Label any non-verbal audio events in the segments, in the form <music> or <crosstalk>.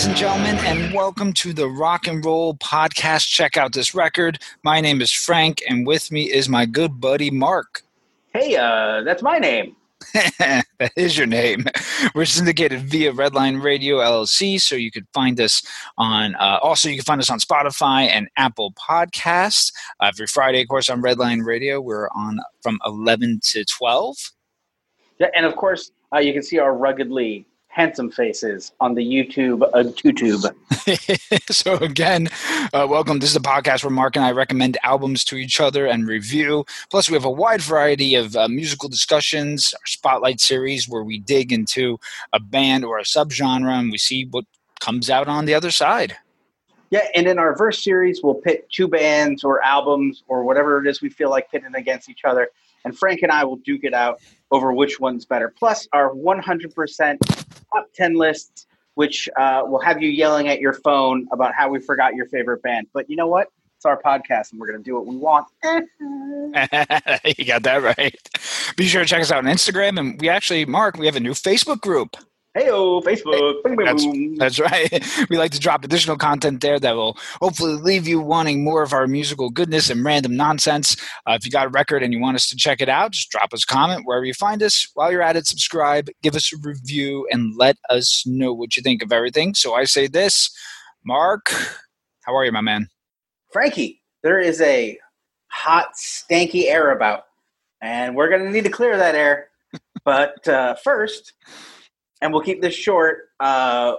ladies and gentlemen, and welcome to the Rock and Roll Podcast. Check out this record. My name is Frank, and with me is my good buddy Mark. Hey, uh, that's my name. <laughs> that is your name. <laughs> We're syndicated via Redline Radio LLC, so you could find us on. Uh, also, you can find us on Spotify and Apple Podcasts uh, every Friday. Of course, on Redline Radio, we're on from eleven to twelve. Yeah, and of course, uh, you can see our ruggedly handsome faces on the YouTube uh, YouTube. <laughs> so again, uh, welcome. This is a podcast where Mark and I recommend albums to each other and review. Plus, we have a wide variety of uh, musical discussions, our spotlight series where we dig into a band or a subgenre and we see what comes out on the other side. Yeah, and in our verse series, we'll pit two bands or albums or whatever it is we feel like pitting against each other. And Frank and I will duke it out over which one's better. Plus, our 100% top 10 lists, which uh, will have you yelling at your phone about how we forgot your favorite band. But you know what? It's our podcast, and we're going to do what we want. <laughs> <laughs> you got that right. Be sure to check us out on Instagram. And we actually, Mark, we have a new Facebook group. Hey, Facebook. That's, that's, right. <laughs> We like to drop additional content there that will hopefully leave you wanting more of our musical goodness and random nonsense. Uh, if you got a record and you want us to check it out, just drop us a comment wherever you find us. While you're at it, subscribe, give us a review, and let us know what you think of everything. So I say this Mark, how are you, my man? Frankie, there is a hot, stanky air about, and we're going to need to clear that air. <laughs> but uh, first, and we'll keep this short. Uh,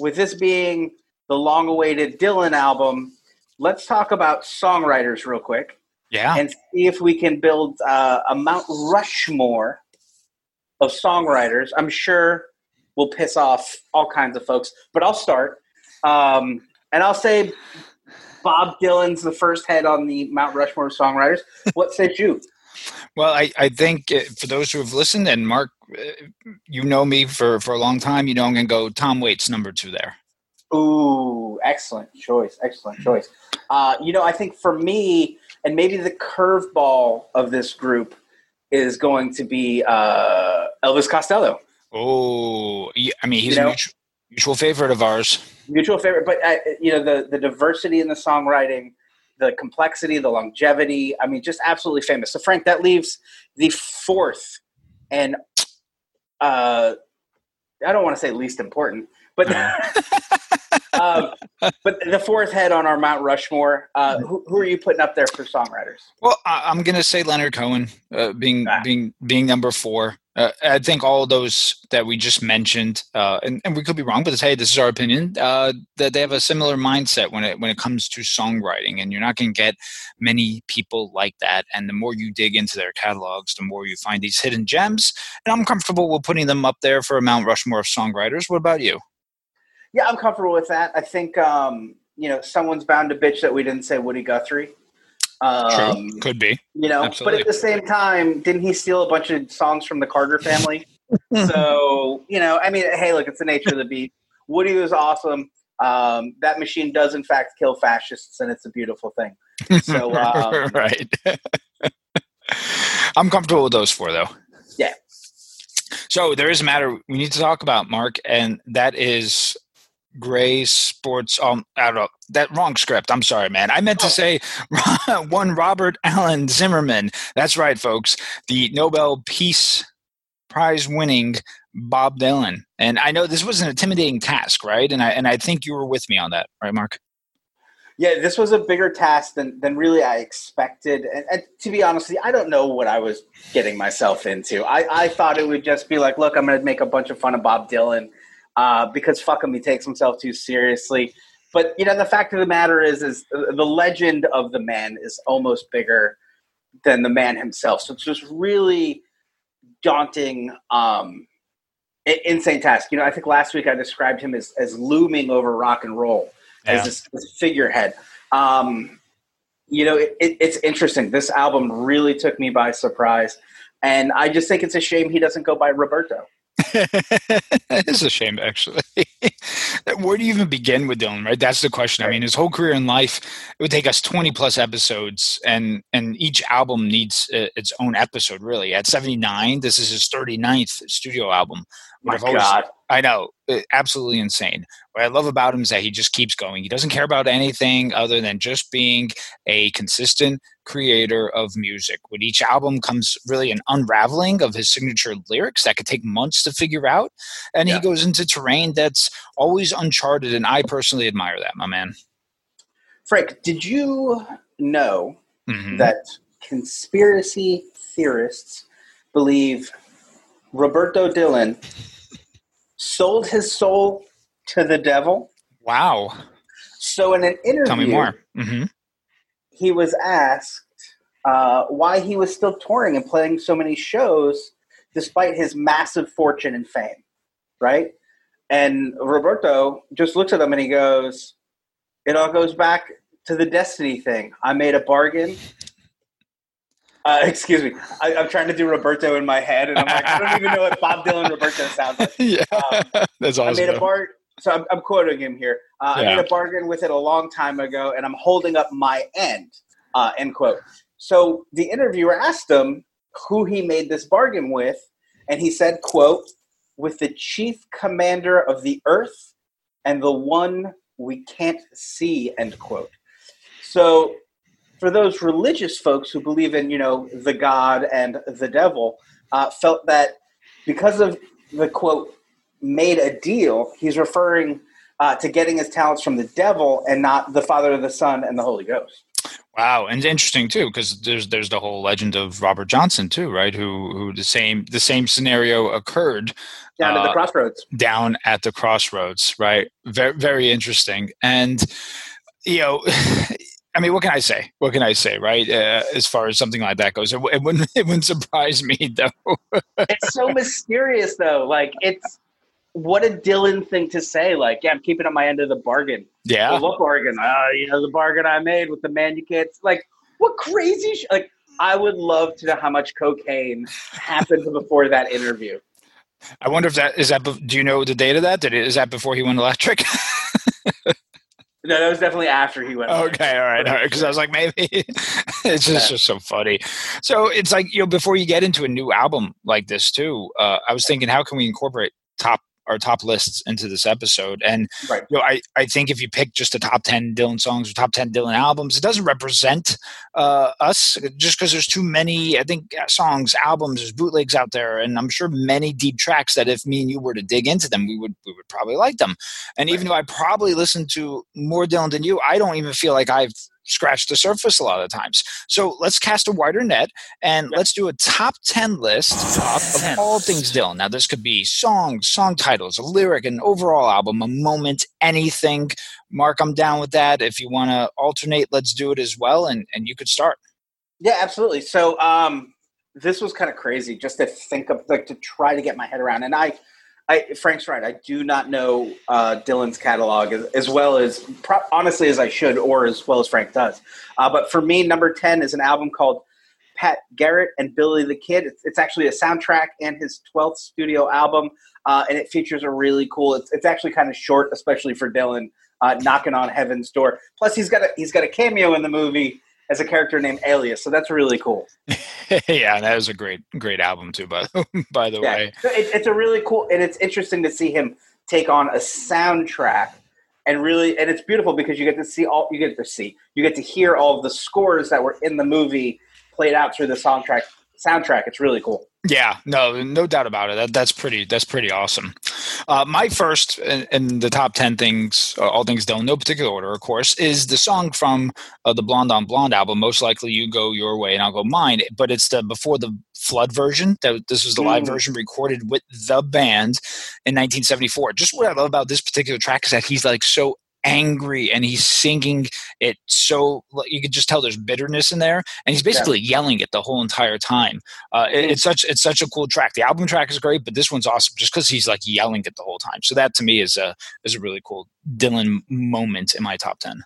with this being the long-awaited Dylan album, let's talk about songwriters real quick. Yeah, and see if we can build uh, a Mount Rushmore of songwriters. I'm sure we'll piss off all kinds of folks, but I'll start. Um, and I'll say Bob Dylan's the first head on the Mount Rushmore of songwriters. What say you? Well, I, I think uh, for those who have listened, and Mark, uh, you know me for, for a long time, you know I'm going to go Tom Waits number two there. Ooh, excellent choice. Excellent choice. Uh, you know, I think for me, and maybe the curveball of this group is going to be uh, Elvis Costello. Oh, I mean, he's you know, a mutual, mutual, favorite of ours. Mutual favorite, but uh, you know the the diversity in the songwriting, the complexity, the longevity. I mean, just absolutely famous. So, Frank, that leaves the fourth and uh, I don't want to say least important, but <laughs> um, but the fourth head on our Mount Rushmore. Uh, who, who, are you putting up there for songwriters? Well, I'm going to say Leonard Cohen, uh, being ah. being being number four. Uh, I think all those that we just mentioned, uh, and, and we could be wrong, but hey, this is our opinion. Uh, that they have a similar mindset when it when it comes to songwriting, and you're not going to get many people like that. And the more you dig into their catalogs, the more you find these hidden gems. And I'm comfortable with putting them up there for a Mount Rushmore of songwriters. What about you? Yeah, I'm comfortable with that. I think um, you know someone's bound to bitch that we didn't say Woody Guthrie. Um, True. Could be. You know, Absolutely. but at the same time, didn't he steal a bunch of songs from the Carter family? <laughs> so, you know, I mean, hey, look, it's the nature of the beast. Woody was awesome. Um, that machine does, in fact, kill fascists, and it's a beautiful thing. So, <laughs> um, right. <laughs> I'm comfortable with those four, though. Yeah. So there is a matter we need to talk about, Mark, and that is Gray Sports. Um, I don't know that wrong script. I'm sorry, man. I meant to oh. say <laughs> one Robert Allen Zimmerman. That's right, folks. The Nobel Peace Prize winning Bob Dylan. And I know this was an intimidating task, right? And I and I think you were with me on that, right, Mark? Yeah, this was a bigger task than, than really I expected. And, and to be honest, I don't know what I was getting myself into. I, I thought it would just be like, look, I'm going to make a bunch of fun of Bob Dylan uh, because fuck him, he takes himself too seriously. But you know, the fact of the matter is, is the legend of the man is almost bigger than the man himself. So it's just really daunting, um, insane task. You know, I think last week I described him as as looming over rock and roll yeah. as this, this, figurehead. Um, you know, it, it, it's interesting. This album really took me by surprise, and I just think it's a shame he doesn't go by Roberto. <laughs> it is a shame, actually. <laughs> Where do you even begin with Dylan? Right, that's the question. I mean, his whole career in life it would take us twenty plus episodes, and and each album needs uh, its own episode. Really, at seventy nine, this is his 39th studio album. My God, I know, uh, absolutely insane. What I love about him is that he just keeps going. He doesn't care about anything other than just being a consistent creator of music. With each album comes really an unraveling of his signature lyrics that could take months to figure out, and yeah. he goes into terrain that's always uncharted. And I personally admire that, my man. Frank, did you know mm-hmm. that conspiracy theorists believe Roberto Dylan sold his soul to the devil. Wow. So in an interview, tell me more. Mm-hmm. He was asked uh, why he was still touring and playing so many shows despite his massive fortune and fame, right? And Roberto just looks at him and he goes, "It all goes back to the destiny thing. I made a bargain uh, <laughs> excuse me. I, am trying to do Roberto in my head, and I'm like, I don't even know what Bob Dylan Roberto sounds like. <laughs> Yeah, um, <laughs> that's awesome. I made a bargain. So I'm, I'm, quoting him here. Uh, yeah. I made a bargain with it a long time ago, and I'm holding up my end. Uh, end quote. So the interviewer asked him who he made this bargain with, and he said, "quote with the chief commander of the earth and the one we can't see." End quote. So for those religious folks who believe in, you know, the God and the devil, uh, felt that because of the quote made a deal, he's referring uh, to getting his talents from the devil and not the Father, the Son, and the Holy Ghost. Wow, and interesting too, because there's there's the whole legend of Robert Johnson too, right? Who who the same the same scenario occurred down uh, at the crossroads. Down at the crossroads, right? Very very interesting, and you know. <laughs> I mean, what can I say? What can I say, right? Uh, as far as something like that goes, it, it, wouldn't <laughs> it wouldn't surprise me though. <laughs> it's so mysterious, though. Like it's what a Dylan thing to say. Like, yeah, I'm keeping up my end of the bargain. Yeah, well, what bargain? Uh, you know, the bargain I made with the man you can't. Like, what crazy? Sh- like, I would love to know how much cocaine happened before that interview. I wonder if that is that. Do you know the date of that? Did it, is that before he went electric? <laughs> No, that was definitely after he went. Okay, all right, all right. Because I was like, maybe <laughs> it's just, yeah. just so funny. So it's like you know, before you get into a new album like this too, uh, I was thinking, how can we incorporate top our top lists into this episode. And right. you know, I, I think if you pick just the top ten Dylan songs or top ten Dylan albums, it doesn't represent uh, us just because there's too many. I think uh, songs, albums, there's bootlegs out there, and I'm sure many deep tracks that if me and you were to dig into them, we would we would probably like them. And right. even though I probably listen to more Dylan than you, I don't even feel like I've scratch the surface a lot of times. So let's cast a wider net and yep. let's do a top 10 list top of all things Dylan. Now, this could be songs, song titles, a lyric, an overall album, a moment, anything. Mark, I'm down with that. If you want to alternate, let's do it as well. And, and you could start. Yeah, absolutely. So, um, this was kind of crazy just to think of, like, to try to get my head around. And I, I, Frank's right. I do not know uh, Dylan's catalog as, as well as pro- honestly as I should, or as well as Frank does. Uh, but for me, number ten is an album called Pat Garrett and Billy the Kid. It's, it's actually a soundtrack and his twelfth studio album, uh, and it features a really cool. It's, it's actually kind of short, especially for Dylan. Uh, knocking on heaven's door. Plus, he's got a he's got a cameo in the movie as a character named Alias. So that's really cool. <laughs> yeah, that was a great, great album too. By <laughs> by the yeah. way, it, it's a really cool, and it's interesting to see him take on a soundtrack, and really, and it's beautiful because you get to see all, you get to see, you get to hear all of the scores that were in the movie played out through the soundtrack. Soundtrack, it's really cool. Yeah, no, no doubt about it. That, that's pretty. That's pretty awesome. Uh, my first in, in, the top ten things, uh, all things done, no particular order, of course, is the song from uh, the Blonde on Blonde album. Most likely, you go your way and I'll go mine. But it's the before the flood version. That this was the live mm. version recorded with the band in 1974. Just what I love about this particular track is that he's like so angry and he's singing it so you could just tell there's bitterness in there and he's basically yeah. yelling it the whole entire time. Uh, it, it's such it's such a cool track. The album track is great but this one's awesome just because he's like yelling it the whole time. So that to me is a is a really cool dylan moment in my top 10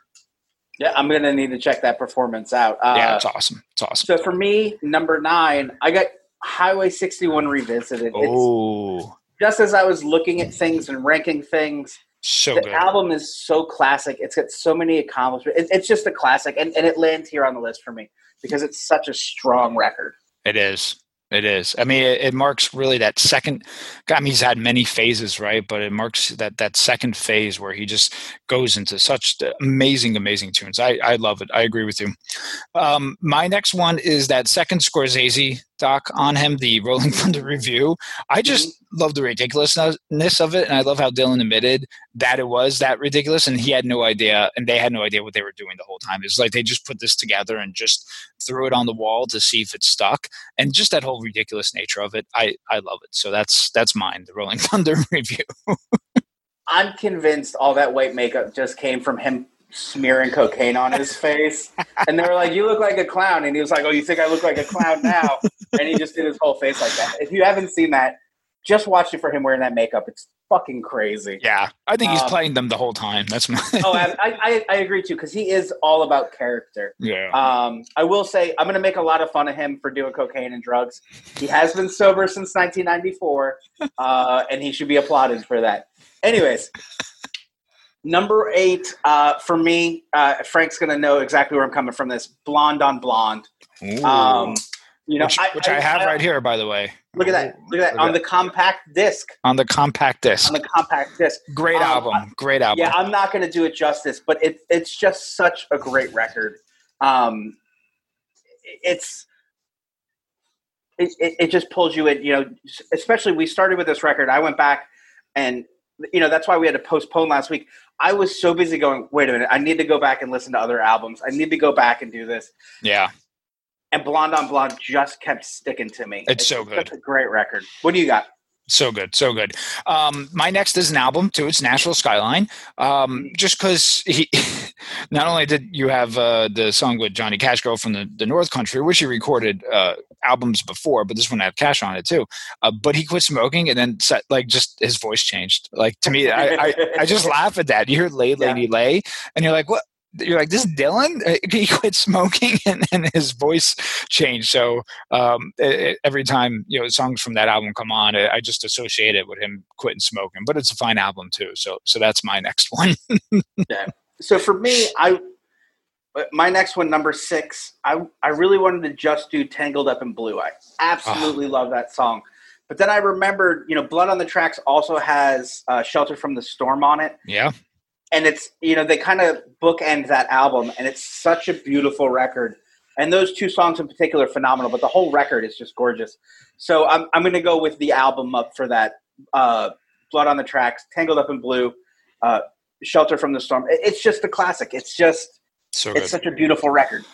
yeah i'm gonna need to check that performance out. Uh, yeah it's awesome. It's awesome. so for me number nine i got highway 61 revisited. Oh. it's, just as i was looking at things and ranking things so the good. album is so classic. It's got so many accomplishments. It, it's just a classic, and, and it lands here on the list for me because it's such a strong record. It is. It is. I mean, it, it, marks really that second. I mean, he's had many phases, right? But it marks that that second phase where he just goes into such amazing, amazing tunes. I I love it. I agree with you. Um, my next one is that second Scorsese doc on him, the Rolling <laughs> Thunder Revue. I just mm-hmm. love the ridiculousness of it, and I love how Dylan admitted that it was that ridiculous, and he had no idea, and they had no idea what they were doing the whole time. It's like they just put this together and just threw it on the wall to see if it stuck, and just that whole ridiculous nature of it. I I love it. So that's that's mine, the Rolling <laughs> Thunder <laughs> Revue. I'm convinced all that white makeup just came from him smearing cocaine on his face. And they were like, You look like a clown. And he was like, Oh, you think I look like a clown now? And he just did his whole face like that. If you haven't seen that, just watch it for him wearing that makeup. It's fucking crazy. Yeah. I think he's um, playing them the whole time. That's my. oh, I, I, I, agree too, because he is all about character. Yeah. Um, I will say, I'm going to make a lot of fun of him for doing cocaine and drugs. He has been sober since 1994, uh, and he should be applauded for that. Anyways. Number eight uh, for me, uh, Frank's going to know exactly where I'm coming from. This blonde on blonde. Um, you know, which I, which I, I have I, right here, by the way. Look at that! Look at that on the compact disc. On the compact disc. On the compact disc. Great um, album. Great album. Yeah, I'm not going to do it justice, but it, it's just such a great record. Um, it's it, it, it just pulls you in. You know, especially we started with this record. I went back and you know that's why we had to postpone last week. I was so busy going, wait a minute, I need to go back and listen to other albums. I need to go back and do this. Yeah. And Blonde on Blonde just kept sticking to me. It's, it's so good. It's a great record. What do you got? So good, so good. Um, my next is an album too. It's Nashville Skyline. Um, just because he, <laughs> not only did you have uh, the song with Johnny Cash "Girl from the, the North Country," which he recorded uh, albums before, but this one had Cash on it too. Uh, but he quit smoking, and then set, like just his voice changed. Like to me, I, I, I just laugh at that. You hear "Lay Lady yeah. Lay," and you're like, "What? You're like this Dylan? Uh, <laughs> he quit smoking and, and his voice changed. So um, it, every time you know songs from that album come on I just associate it with him quitting smoking but it's a fine album too so so that's my next one. <laughs> Yeah. So for me I my next one number six I I really wanted to just do Tangled Up in Blue. I absolutely oh. love that song. But then I remembered, you know, Blood on the Tracks also has uh, Shelter from the Storm on it. Yeah and it's you know they kind of bookend that album and it's such a beautiful record and those two songs in particular phenomenal but the whole record is just gorgeous so i'm, I'm going to go with the album up for that uh, blood on the tracks tangled up in blue uh, shelter from the storm it's just a classic it's just so it's such a beautiful record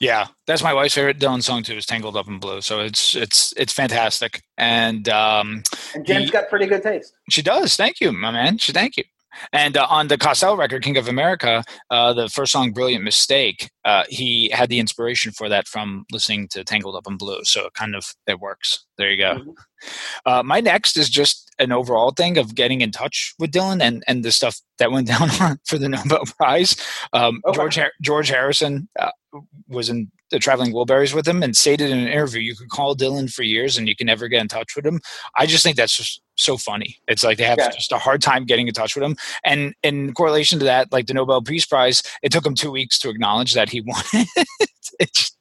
yeah, that's my wife's favorite Dylan song too. Is "Tangled Up in Blue," so it's it's it's fantastic. And um, and Jen's got pretty good taste. She does. Thank you, my man. She thank you. And uh, on the Costello record, King of America, uh, the first song, Brilliant Mistake, uh, he had the inspiration for that from listening to Tangled Up in Blue. So it kind of, it works. There you go. Mm-hmm. Uh, my next is just an overall thing of getting in touch with Dylan and, and the stuff that went <laughs> down for the Nobel Prize. Um, okay. George, George Harrison uh, was in the Traveling Wilburys with him and stated in an interview, you could call Dylan for years and you can never get in touch with him. I just think that's just so funny. It's like they have yeah. just a hard time getting in touch with him. And in correlation to that, like the Nobel Peace Prize, it took him two weeks to acknowledge that he won <laughs> it. it's,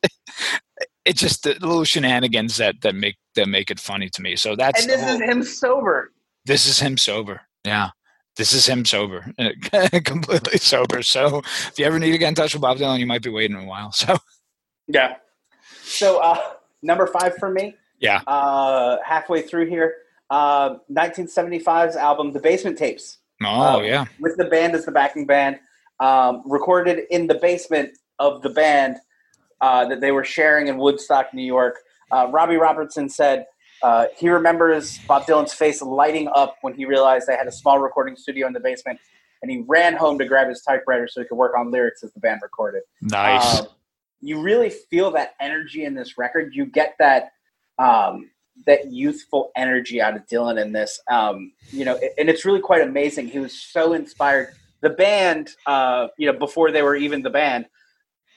it's just the little shenanigans that that make that make it funny to me. So that's and this whole, is him sober. This is him sober. Yeah. This is him sober, <laughs> completely sober. So if you ever need to get in touch with Bob Dylan, you might be waiting a while. So yeah. So uh, number five for me. Yeah. Uh, halfway through here, uh, 1975's album, The Basement Tapes. Oh, uh, yeah. With the band as the backing band. Um, recorded in the basement of the band uh, that they were sharing in Woodstock, New York. Uh, Robbie Robertson said uh, he remembers Bob Dylan's face lighting up when he realized they had a small recording studio in the basement, and he ran home to grab his typewriter so he could work on lyrics as the band recorded. Nice. Um, you really feel that energy in this record. You get that um, that youthful energy out of Dylan in this. Um, you know, and it's really quite amazing. He was so inspired. The band, uh, you know, before they were even the band,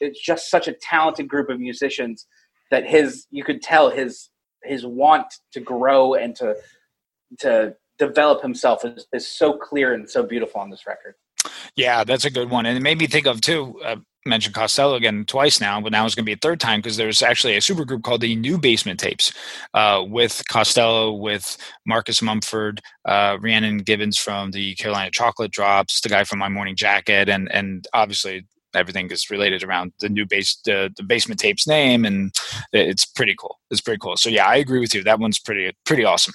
it's just such a talented group of musicians that his you could tell his his want to grow and to to develop himself is, is so clear and so beautiful on this record. Yeah, that's a good one, and it made me think of too. Uh, mention Costello again twice now, but now it's going to be a third time because there's actually a supergroup called the New Basement Tapes uh, with Costello, with Marcus Mumford, uh, Rhiannon Giddens from the Carolina Chocolate Drops, the guy from My Morning Jacket, and and obviously everything is related around the new base the, the basement tapes name and it's pretty cool it's pretty cool so yeah i agree with you that one's pretty pretty awesome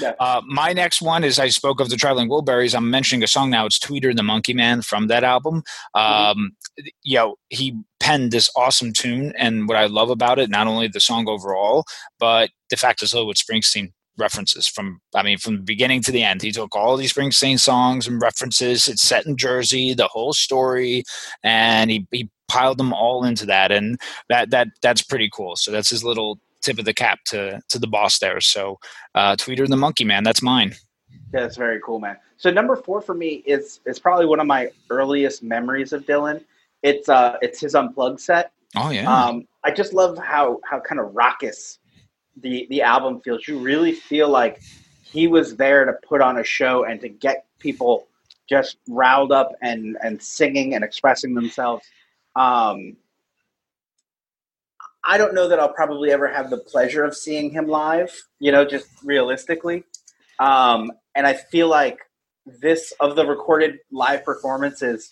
yeah. Uh, my next one is I spoke of the Traveling Wilburys. I'm mentioning a song now. It's Tweeter the Monkey Man from that album. Mm-hmm. Um, mm-hmm. You know, he penned this awesome tune, and what I love about it, not only the song overall, but the fact is, with Springsteen references from I mean from the beginning to the end. He took all these Springsteen songs and references. It's set in Jersey, the whole story, and he, he piled them all into that, and that that that's pretty cool. So that's his little tip of the cap to to the boss there. So uh, Tweeter the Monkey Man, that's mine. That's very cool, man. So number four for me is is probably one of my earliest memories of Dylan. It's uh it's his unplugged set. Oh yeah. Um, I just love how how kind of raucous the the album feels. You really feel like he was there to put on a show and to get people just riled up and and singing and expressing themselves. Um, I don't know that I'll probably ever have the pleasure of seeing him live, you know, just realistically. Um, and I feel like this of the recorded live performances,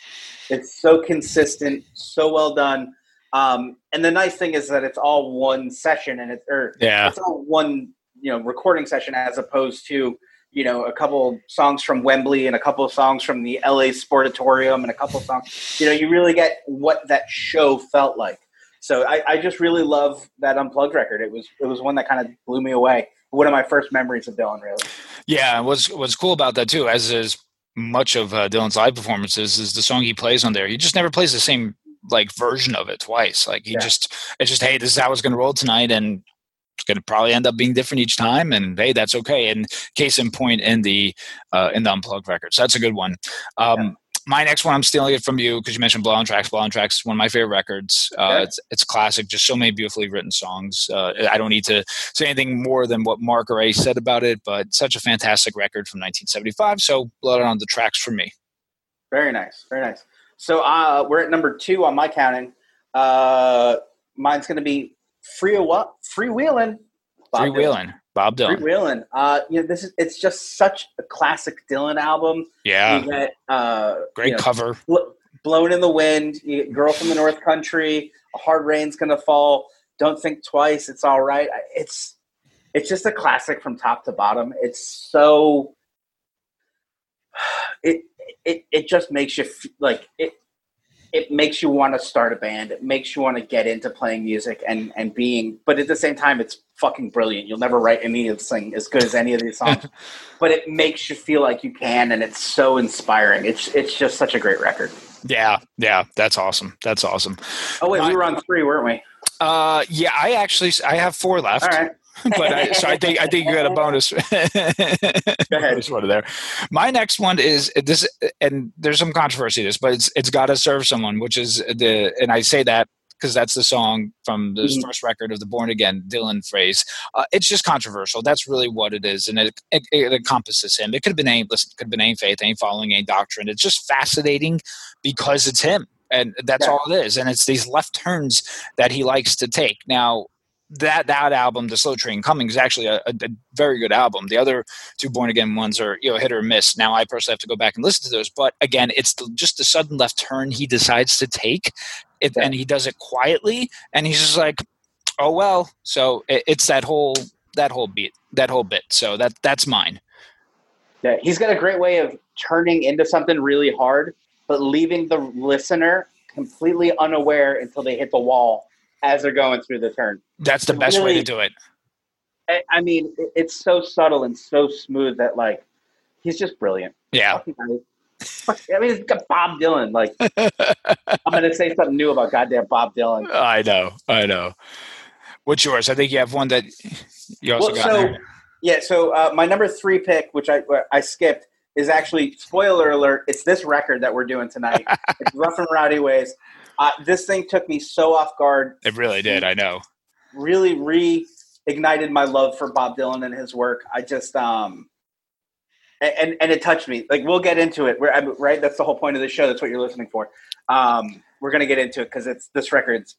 it's so consistent, so well done. Um, and the nice thing is that it's all one session and it's or yeah. it's all one, you know, recording session as opposed to, you know, a couple songs from Wembley and a couple of songs from the LA Sportatorium and a couple songs. You know, you really get what that show felt like. So I, I just really love that unplugged record. It was it was one that kind of blew me away. One of my first memories of Dylan, really. Yeah, what's what's cool about that too, as is much of uh, Dylan's live performances, is the song he plays on there. He just never plays the same like version of it twice. Like he yeah. just it's just hey, this is how it's going to roll tonight, and it's going to probably end up being different each time. And hey, that's okay. And case in point in the uh, in the unplugged records, that's a good one. Um, yeah my next one, I'm stealing it from you because you mentioned Blow on Tracks. Blow on Tracks is one of my favorite records. Uh, it's it's classic. Just so many beautifully written songs. Uh, I don't need to say anything more than what Mark or A said about it, but such a fantastic record from 1975. So blow it on the tracks for me. Very nice. Very nice. So uh, we're at number two on my counting. Uh, mine's going to be free what? Freewheeling. Freewheeling. Bob Dylan. Freewheeling. Uh, you know, this is it's just such a classic Dylan album. Yeah. You get, uh, Great you know, cover. Bl- Blowin' in the Wind. You get Girl from the North Country. A hard rain's gonna fall. Don't think twice. It's all right. It's it's just a classic from top to bottom. It's so <sighs> it it it just makes you f- like it it makes you want to start a band. It makes you want to get into playing music and and being. But at the same time, it's fucking brilliant. You'll never write anything as good as any of these songs, <laughs> but it makes you feel like you can, and it's so inspiring. It's it's just such a great record. Yeah, yeah, that's awesome. That's awesome. Oh wait, My, we were on three, weren't we? Uh, yeah, I actually I have four left. All right. <laughs> but I, so I think I think you got a bonus. <laughs> Ahead. one there. My next one is this, and there's some controversy this, but it's it's got to serve someone, which is the, and I say that because that's the song from the mm-hmm. first record of the Born Again Dylan phrase. Uh, it's just controversial. That's really what it is, and it, it, it encompasses him. It could have been any listen, could have been any faith, any following, any doctrine. It's just fascinating because it's him, and that's yeah. all it is. And it's these left turns that he likes to take. Now, that that album, The Slow Train Coming, is actually a, a, very good album. The other two Born Again ones are you know hit or miss. Now I personally have to go back and listen to those, but again, it's the, just the sudden left turn he decides to take, it, and he does it quietly, and he's just like, oh well. So it, it's that whole that whole beat, that whole bit. So that that's mine. Yeah, he's got a great way of turning into something really hard, but leaving the listener completely unaware until they hit the wall as they're going through the turn. That's the best really, way to do it. I, I mean, it's so subtle and so smooth that like he's just brilliant. Yeah. I mean, it's got Bob Dylan. Like, <laughs> I'm going to say something new about goddamn Bob Dylan. I know, I know. What's yours? I think you have one that you also well, got. So, there. yeah. So uh, my number three pick, which I I skipped, is actually spoiler alert. It's this record that we're doing tonight. <laughs> it's Rough and Rowdy Ways. Uh, this thing took me so off guard. It really did. I know. Really reignited my love for Bob Dylan and his work. I just um, and and it touched me. Like we'll get into it. Right, that's the whole point of the show. That's what you're listening for. Um, we're gonna get into it because it's this record's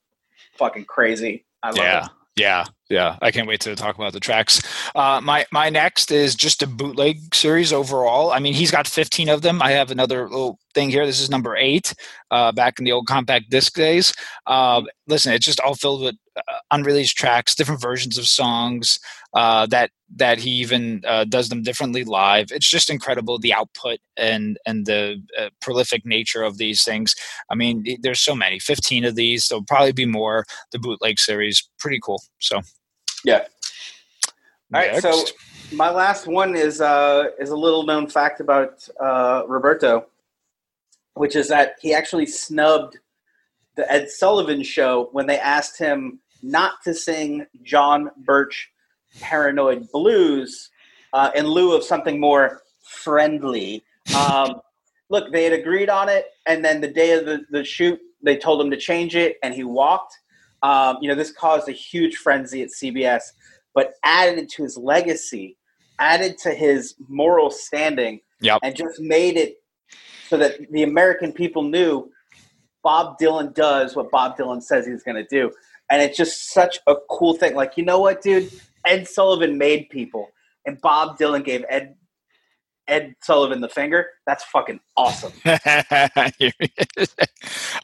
fucking crazy. I love yeah. it. Yeah, yeah, I can't wait to talk about the tracks. Uh, my my next is just a bootleg series overall. I mean, he's got 15 of them. I have another little thing here. This is number eight, uh, back in the old compact disc days. Uh, listen, it's just all filled with uh, unreleased tracks, different versions of songs uh, that that he even uh, does them differently live. It's just incredible the output and and the prolific nature of these things. I mean, there's so many, 15 of these. There'll probably be more. The bootleg series, pretty cool. So, yeah. All right, so my last one is uh, is a little known fact about uh, Roberto, which is that he actually snubbed the Ed Sullivan show when they asked him not to sing John Birch Paranoid Blues uh, in lieu of something more friendly. Um, look, they had agreed on it, and then the day of the, the shoot, they told him to change it, and he walked. Um, you know, this caused a huge frenzy at CBS, but added to his legacy, added to his moral standing, yep. and just made it so that the American people knew Bob Dylan does what Bob Dylan says he's going to do. And it's just such a cool thing. Like, you know what, dude? Ed Sullivan made people, and Bob Dylan gave Ed Ed Sullivan the finger. That's fucking awesome. <laughs> I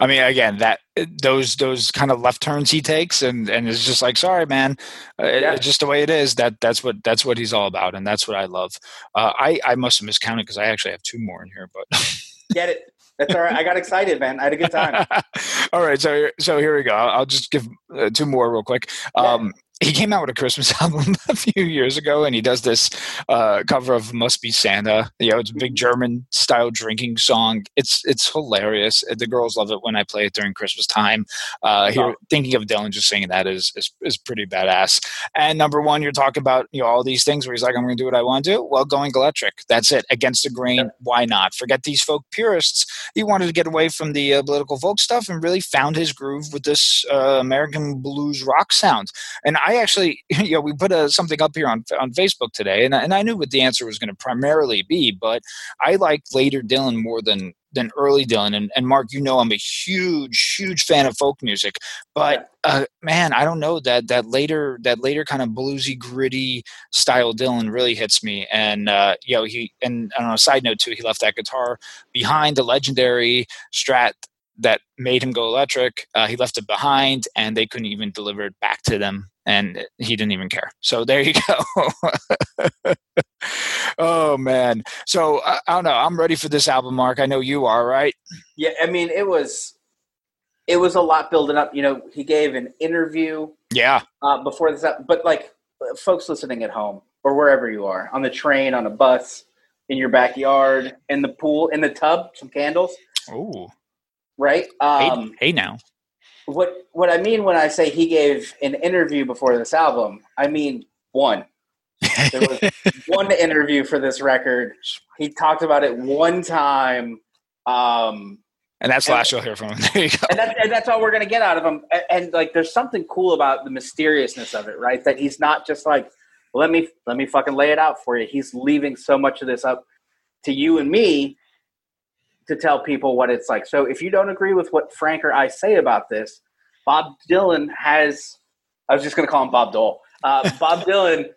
mean, again, that those those kind of left turns he takes, and and it's just like, sorry, man, uh, yeah. it's just the way it is. That that's what that's what he's all about, and that's what I love. Uh, I I must have miscounted because I actually have two more in here, but <laughs> get it. That's all right. I got excited, man. I had a good time. <laughs> all right, so so here we go. I'll, just give uh, two more real quick. Um, <laughs> he came out with a Christmas <laughs> album a few years ago, and he does this uh, cover of "Must Be Santa." You know, it's a big German style drinking song. It's it's hilarious. The girls love it when I play it during Christmas time. Uh, here, thinking of Dylan just singing that is, is is pretty badass. And number one, you're talking about you know all these things where he's like, "I'm going to do what I want to do." Well, going electric. That's it. Against the grain. Yeah. Why not? Forget these folk purists. He wanted to get away from the uh, political folk stuff and really found his groove with this uh, American blues rock sound. And I I actually, <laughs> you know, we put a, something up here on on Facebook today, and and I knew what the answer was going to primarily be, but I like later Dylan more than than early Dylan. And, and Mark, you know, I'm a huge, huge fan of folk music, but uh, man, I don't know that that later that later kind of bluesy, gritty style Dylan really hits me. And uh, you know, he and, and on a side note too, he left that guitar behind the legendary Strat that made him go electric. Uh, he left it behind, and they couldn't even deliver it back to them and he didn't even care. So there you go. <laughs> oh man. So I, I, don't know. I'm ready for this album, Mark. I know you are, right? Yeah. I mean, it was it was a lot building up. You know, he gave an interview. Yeah. Uh, before this, but like folks listening at home or wherever you are, on the train, on a bus, in your backyard, in the pool, in the tub, some candles. Oh. Right. Um, hey, hey now what what I mean when I say he gave an interview before this album, I mean one. There was <laughs> one interview for this record. He talked about it one time. Um, and that's the last you'll hear from him. <laughs> There you go. And, that, and that's all we're going to get out of him. And, and, like, there's something cool about the mysteriousness of it, right? That he's not just like, let me let me fucking lay it out for you. He's leaving so much of this up to you and me to tell people what it's like. So if you don't agree with what Frank or I say about this, Bob Dylan has, I was just going to call him Bob Dole. Uh, Bob <laughs> Dylan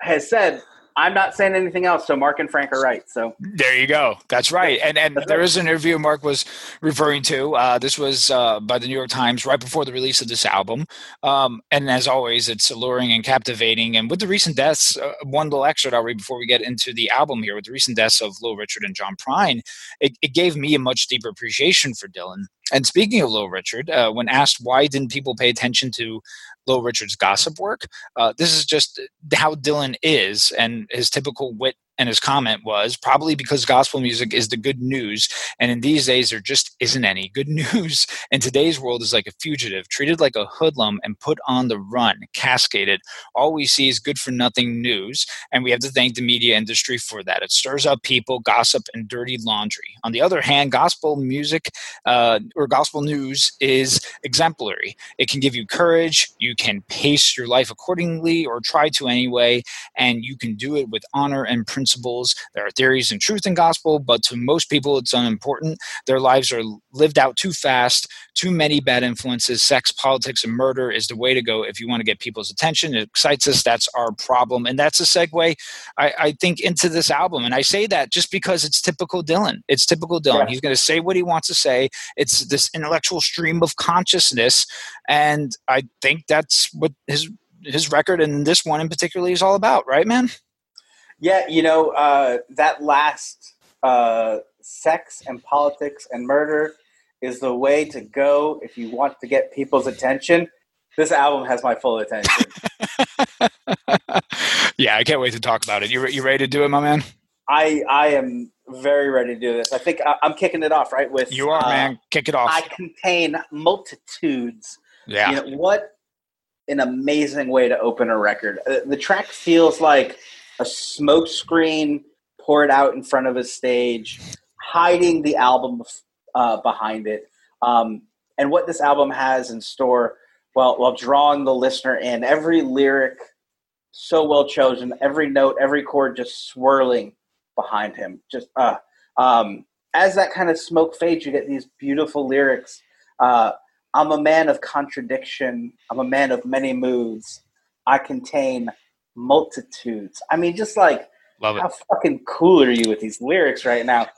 has said I'm not saying anything else. So Mark and Frank are right. So there you go. That's right. And and there is an interview Mark was referring to. Uh, this was uh, by the New York Times right before the release of this album. Um, and as always, it's alluring and captivating. And with the recent deaths, uh, one little excerpt I'll read before we get into the album here. With the recent deaths of Little Richard and John Prine, it, it gave me a much deeper appreciation for Dylan. And speaking of Little Richard, uh, when asked why didn't people pay attention to Little Richard's gospel work. Uh, this is just how Dylan is, and his typical wit and his comment was probably because gospel music is the good news and in these days there just isn't any good <laughs> news. And today's world is like a fugitive treated like a hoodlum and put on the run cascaded. All we see is good for nothing news and we have to thank the media industry for that. It stirs up people gossip and dirty laundry. On the other hand gospel music uh, or gospel news is exemplary. It can give you courage you can pace your life accordingly or try to anyway and you can do it with honor and principle principles. There are theories and truth in gospel, but to most people, it's unimportant. Their lives are lived out too fast, too many bad influences. Sex, politics, and murder is the way to go if you want to get people's attention. It excites us. That's our problem. And that's a segue, I, I think, into this album. And I say that just because it's typical Dylan. It's typical Dylan. Yeah. He's going to say what he wants to say. It's this intellectual stream of consciousness. And I think that's what his his record and this one in particular is all about, right, man? Yeah, you know uh, that last uh, sex and politics and murder is the way to go if you want to get people's attention. This album has my full attention. <laughs> yeah, I can't wait to talk about it. You you ready to do it, my man? I I am very ready to do this. I think I, am kicking it off right with you are, uh, man. Kick it off. I contain multitudes. Yeah. You know, what an amazing way to open a record. Uh, the track feels like a smoke screen poured out in front of a stage, hiding the album uh, behind it. Um, and what this album has in store, well, while drawing the listener in, every lyric so well chosen, every note, every chord just swirling behind him. Just uh, um, as that kind of smoke fades, you get these beautiful lyrics. Uh, I'm a man of contradiction. I'm a man of many moods. I contain multitudes. I mean, just like Love it. how fucking cool are you with these lyrics right now?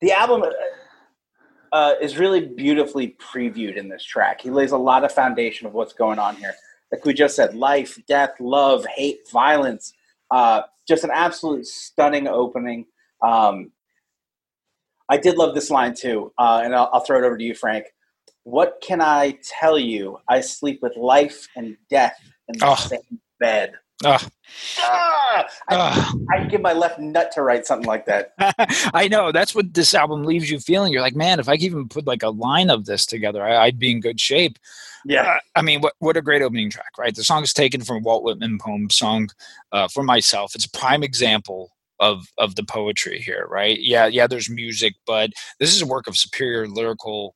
The album uh, uh, is really beautifully previewed in this track. He lays a lot of foundation of what's going on here. Like we just said, life, death, love, hate, violence. Uh, just an absolute stunning opening. Um, I did love this line too, uh, and I'll, I'll, throw it over to you, Frank. What can I tell you? I sleep with life and death in the oh. same bed. Oh. Ah, I, I'd give my left nut to write something like that. <laughs> I know that's what this album leaves you feeling. You're like, man, if I could even put like a line of this together, I, would be in good shape. Yeah, uh, I mean, what what a great opening track, right? The song is taken from Walt Whitman poem song uh, for myself. It's a prime example of of the poetry here, right? Yeah, yeah. There's music, but this is a work of superior lyrical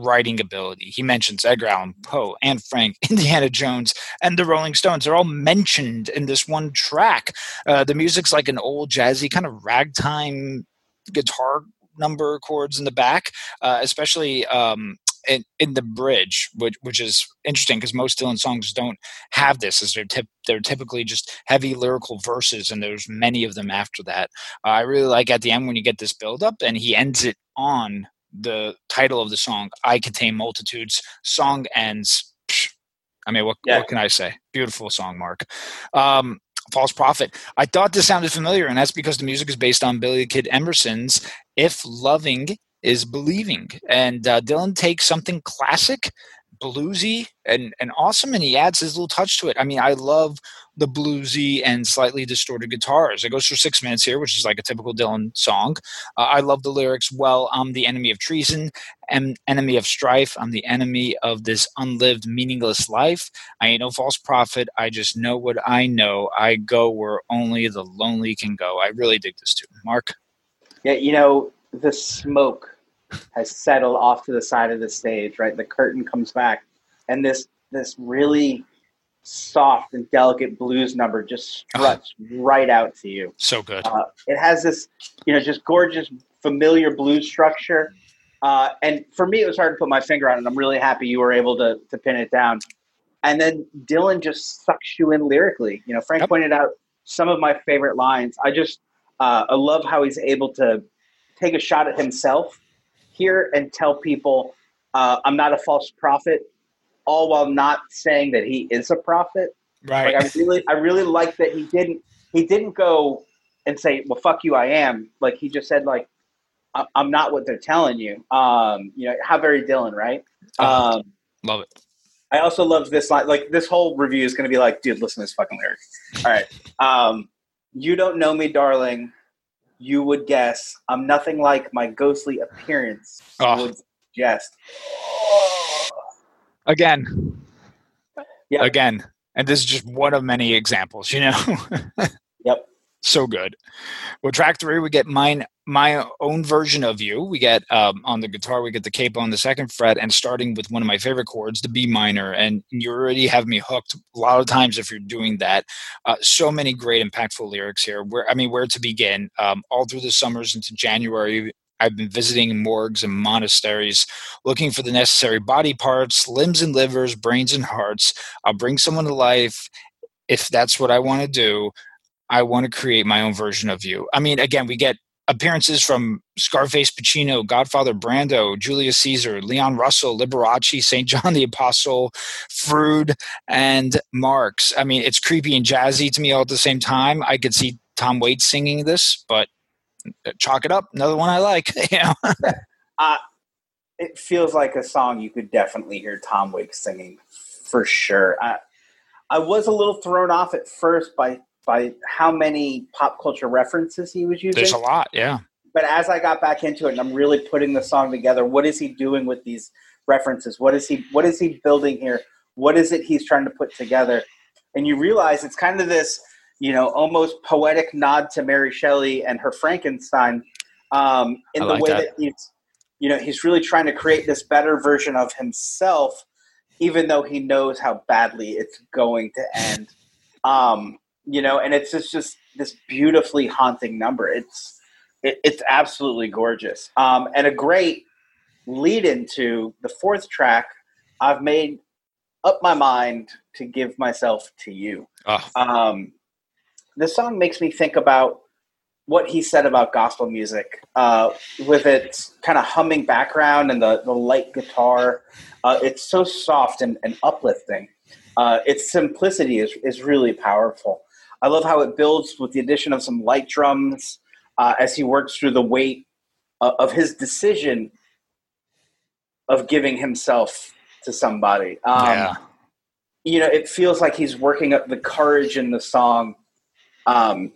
writing ability. He mentions Edgar Allan Poe, Anne Frank, <laughs> Indiana Jones, and the Rolling Stones. They're all mentioned in this one track. Uh, the music's like an old jazzy kind of ragtime guitar number chords in the back, uh, especially um, in, in the bridge, which which is interesting because most Dylan songs don't have this. As they're tip, they're typically just heavy lyrical verses, and there's many of them after that. Uh, I really like at the end when you get this build up, and he ends it on the title of the song, "I Contain Multitudes." Song ends. Psh, I mean, what yeah. what can I say? Beautiful song, Mark. Um, False Prophet. I thought this sounded familiar, and that's because the music is based on Billy Kid Emerson's "If Loving Is Believing," and uh, Dylan takes something classic bluesy and, and awesome and he adds his little touch to it. I mean i love the bluesy and slightly distorted guitars. It goes for six minutes here which is like a typical dylan song. Uh, i love the lyrics well i'm the enemy of treason and enemy of strife i'm the enemy of this unlived meaningless life. I ain't no false prophet i just know what i know. I go where only the lonely can go. I really dig this too mark? Yeah you know the smoke has settled off to the side of the stage, right? The curtain comes back, and this this really soft and delicate blues number just struts right out to you. So good. Uh, it has this, you know, just gorgeous, familiar blues structure. Uh, and for me, it was hard to put my finger on it. I'm really happy you were able to to pin it down. And then Dylan just sucks you in lyrically. You know, Frank yep. pointed out some of my favorite lines. I just uh, I love how he's able to take a shot at himself here and tell people uh, I'm not a false prophet, all while not saying that he is a prophet. Right. Like I really, I really like that he didn't. He didn't go and say, "Well, fuck you, I am." Like he just said, "Like I'm not what they're telling you." Um, you know, how very Dylan, right? Oh, um, love it. I also love this line. Like this whole review is going to be like, dude, listen to this fucking lyric. All right. Um, you don't know me, darling you would guess I'm nothing like my ghostly appearance oh. would suggest. Again. Yep. Again. And this is just one of many examples, you know? <laughs> yep. So good. Well, track three, we get mine, my own version of you. We get um, on the guitar, we get the capo on the second fret, and starting with one of my favorite chords, the B minor. And you already have me hooked a lot of times if you're doing that. Uh, so many great, impactful lyrics here. Where I mean, where to begin? Um, all through the summers into January, I've been visiting morgues and monasteries looking for the necessary body parts, limbs and livers, brains and hearts. I'll bring someone to life if that's what I want to do. I want to create my own version of you. I mean, again, we get appearances from Scarface Pacino, Godfather Brando, Julius Caesar, Leon Russell, Liberace, St. John the Apostle, Freud, and Marx. I mean, it's creepy and jazzy to me all at the same time. I could see Tom Waits singing this, but uh, chalk it up. Another one I like. <laughs> <laughs> uh, it feels like a song you could definitely hear Tom Waits singing for sure. I, I was a little thrown off at first by by how many pop culture references he was using. There's a lot, yeah. But as I got back into it and I'm really putting the song together, what is he doing with these references? What is he what is he building here? What is it he's trying to put together? And you realize it's kind of this, you know, almost poetic nod to Mary Shelley and her Frankenstein um, in I the like way that. that he's you know, he's really trying to create this better version of himself, even though he knows how badly it's going to end. Um, you know, and it's just, just this beautifully haunting number. It's it, it's absolutely gorgeous, um, and a great lead into the fourth track. I've made up my mind to give myself to you. Oh. Um, this song makes me think about what he said about gospel music uh, with its kind of humming background and the, the light guitar. Uh, it's so soft and, and uplifting. Uh, its simplicity is, is really powerful. I love how it builds with the addition of some light drums uh, as he works through the weight of, of his decision of giving himself to somebody. Um, yeah. You know, it feels like he's working up the courage in the song. Um,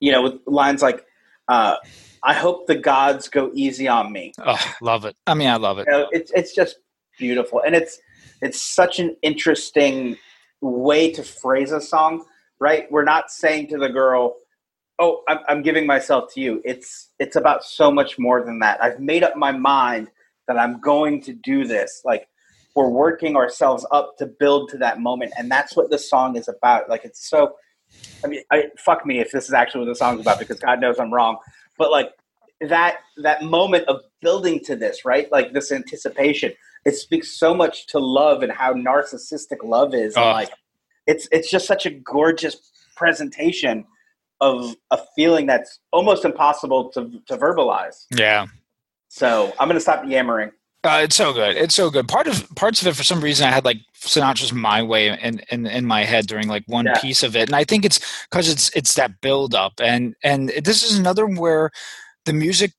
you know, with lines like, uh, I hope the gods go easy on me. Oh, love it. I mean, I love it. You know, it's, it's just beautiful. And it's, it's such an interesting way to phrase a song right? We're not saying to the girl, "Oh, I'm, I'm giving myself to you." It's it's about so much more than that. I've made up my mind that I'm going to do this. Like we're working ourselves up to build to that moment, and that's what the song is about. Like it's so. I mean, I, fuck me if this is actually what the song's about because God knows I'm wrong. But like that that moment of building to this, right? Like this anticipation. It speaks so much to love and how narcissistic love is. And like it's it's just such a gorgeous presentation of a feeling that's almost impossible to to verbalize. Yeah. So I'm gonna stop yammering. Uh, it's so good. It's so good. Part of parts of it, for some reason, I had like Sinatra's "My Way" in in, in my head during like one yeah. piece of it, and I think it's because it's it's that build up, and and this is another where the music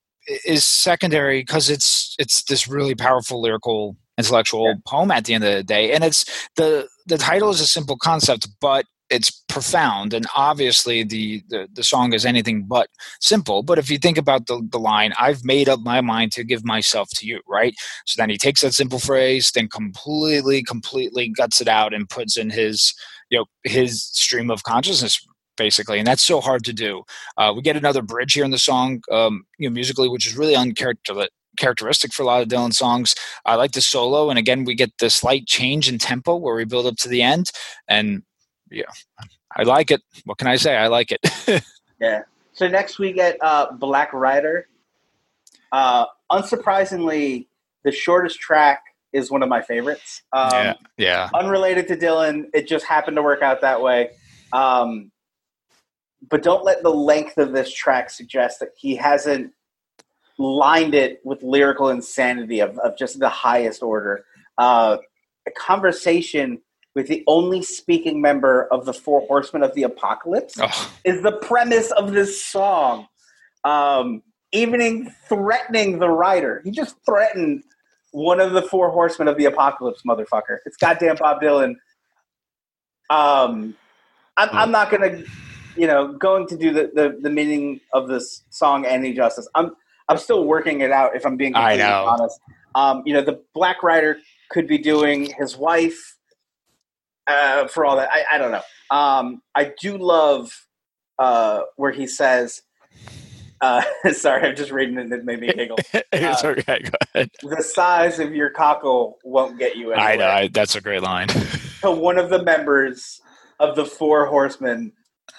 is secondary because it's it's this really powerful lyrical intellectual yeah. poem at the end of the day and it's the the title is a simple concept but it's profound. And obviously the, the, the song is anything but simple. But if you think about the, the line i've made up my mind to give myself to you right? So then he takes that simple phrase then completely completely guts it out and puts in his you know his stream of consciousness basically. And that's so hard to do. Uh, we get another bridge here in the song um, you know musically which is really uncharacteristic characteristic for a lot of Dylan songs. I like the solo, and again, we get the slight change in tempo where we build up to the end, and yeah, I like it. What can I say? I like it. <laughs> yeah. So next we get uh, Black Rider. Uh, unsurprisingly, the shortest track is one of my favorites. Um, yeah. Yeah. Unrelated to Dylan, it just happened to work out that way. Um, but don't let the length of this track suggest that he hasn't lined it with lyrical insanity of, of just the highest order. Uh, a conversation with the only speaking member of the Four Horsemen of the Apocalypse oh. is the premise of this song. Um, evening threatening the writer. He just threatened one of the Four Horsemen of the Apocalypse, motherfucker. It's goddamn Bob Dylan. Um, I'm, I'm not gonna, you know, going to do the, the, the meaning of this song any justice. I'm I'm still working it out. If I'm being completely honest, um, you know, the Black Rider could be doing his wife uh, for all that. I, I don't know. Um, I do love uh, where he says, uh, <laughs> sorry, I'm just reading it. It made me giggle. <laughs> it's uh, okay. Go ahead. The size of your cockle won't get you anywhere. I know. I, that's a great line. <laughs> to one of the members of the four horsemen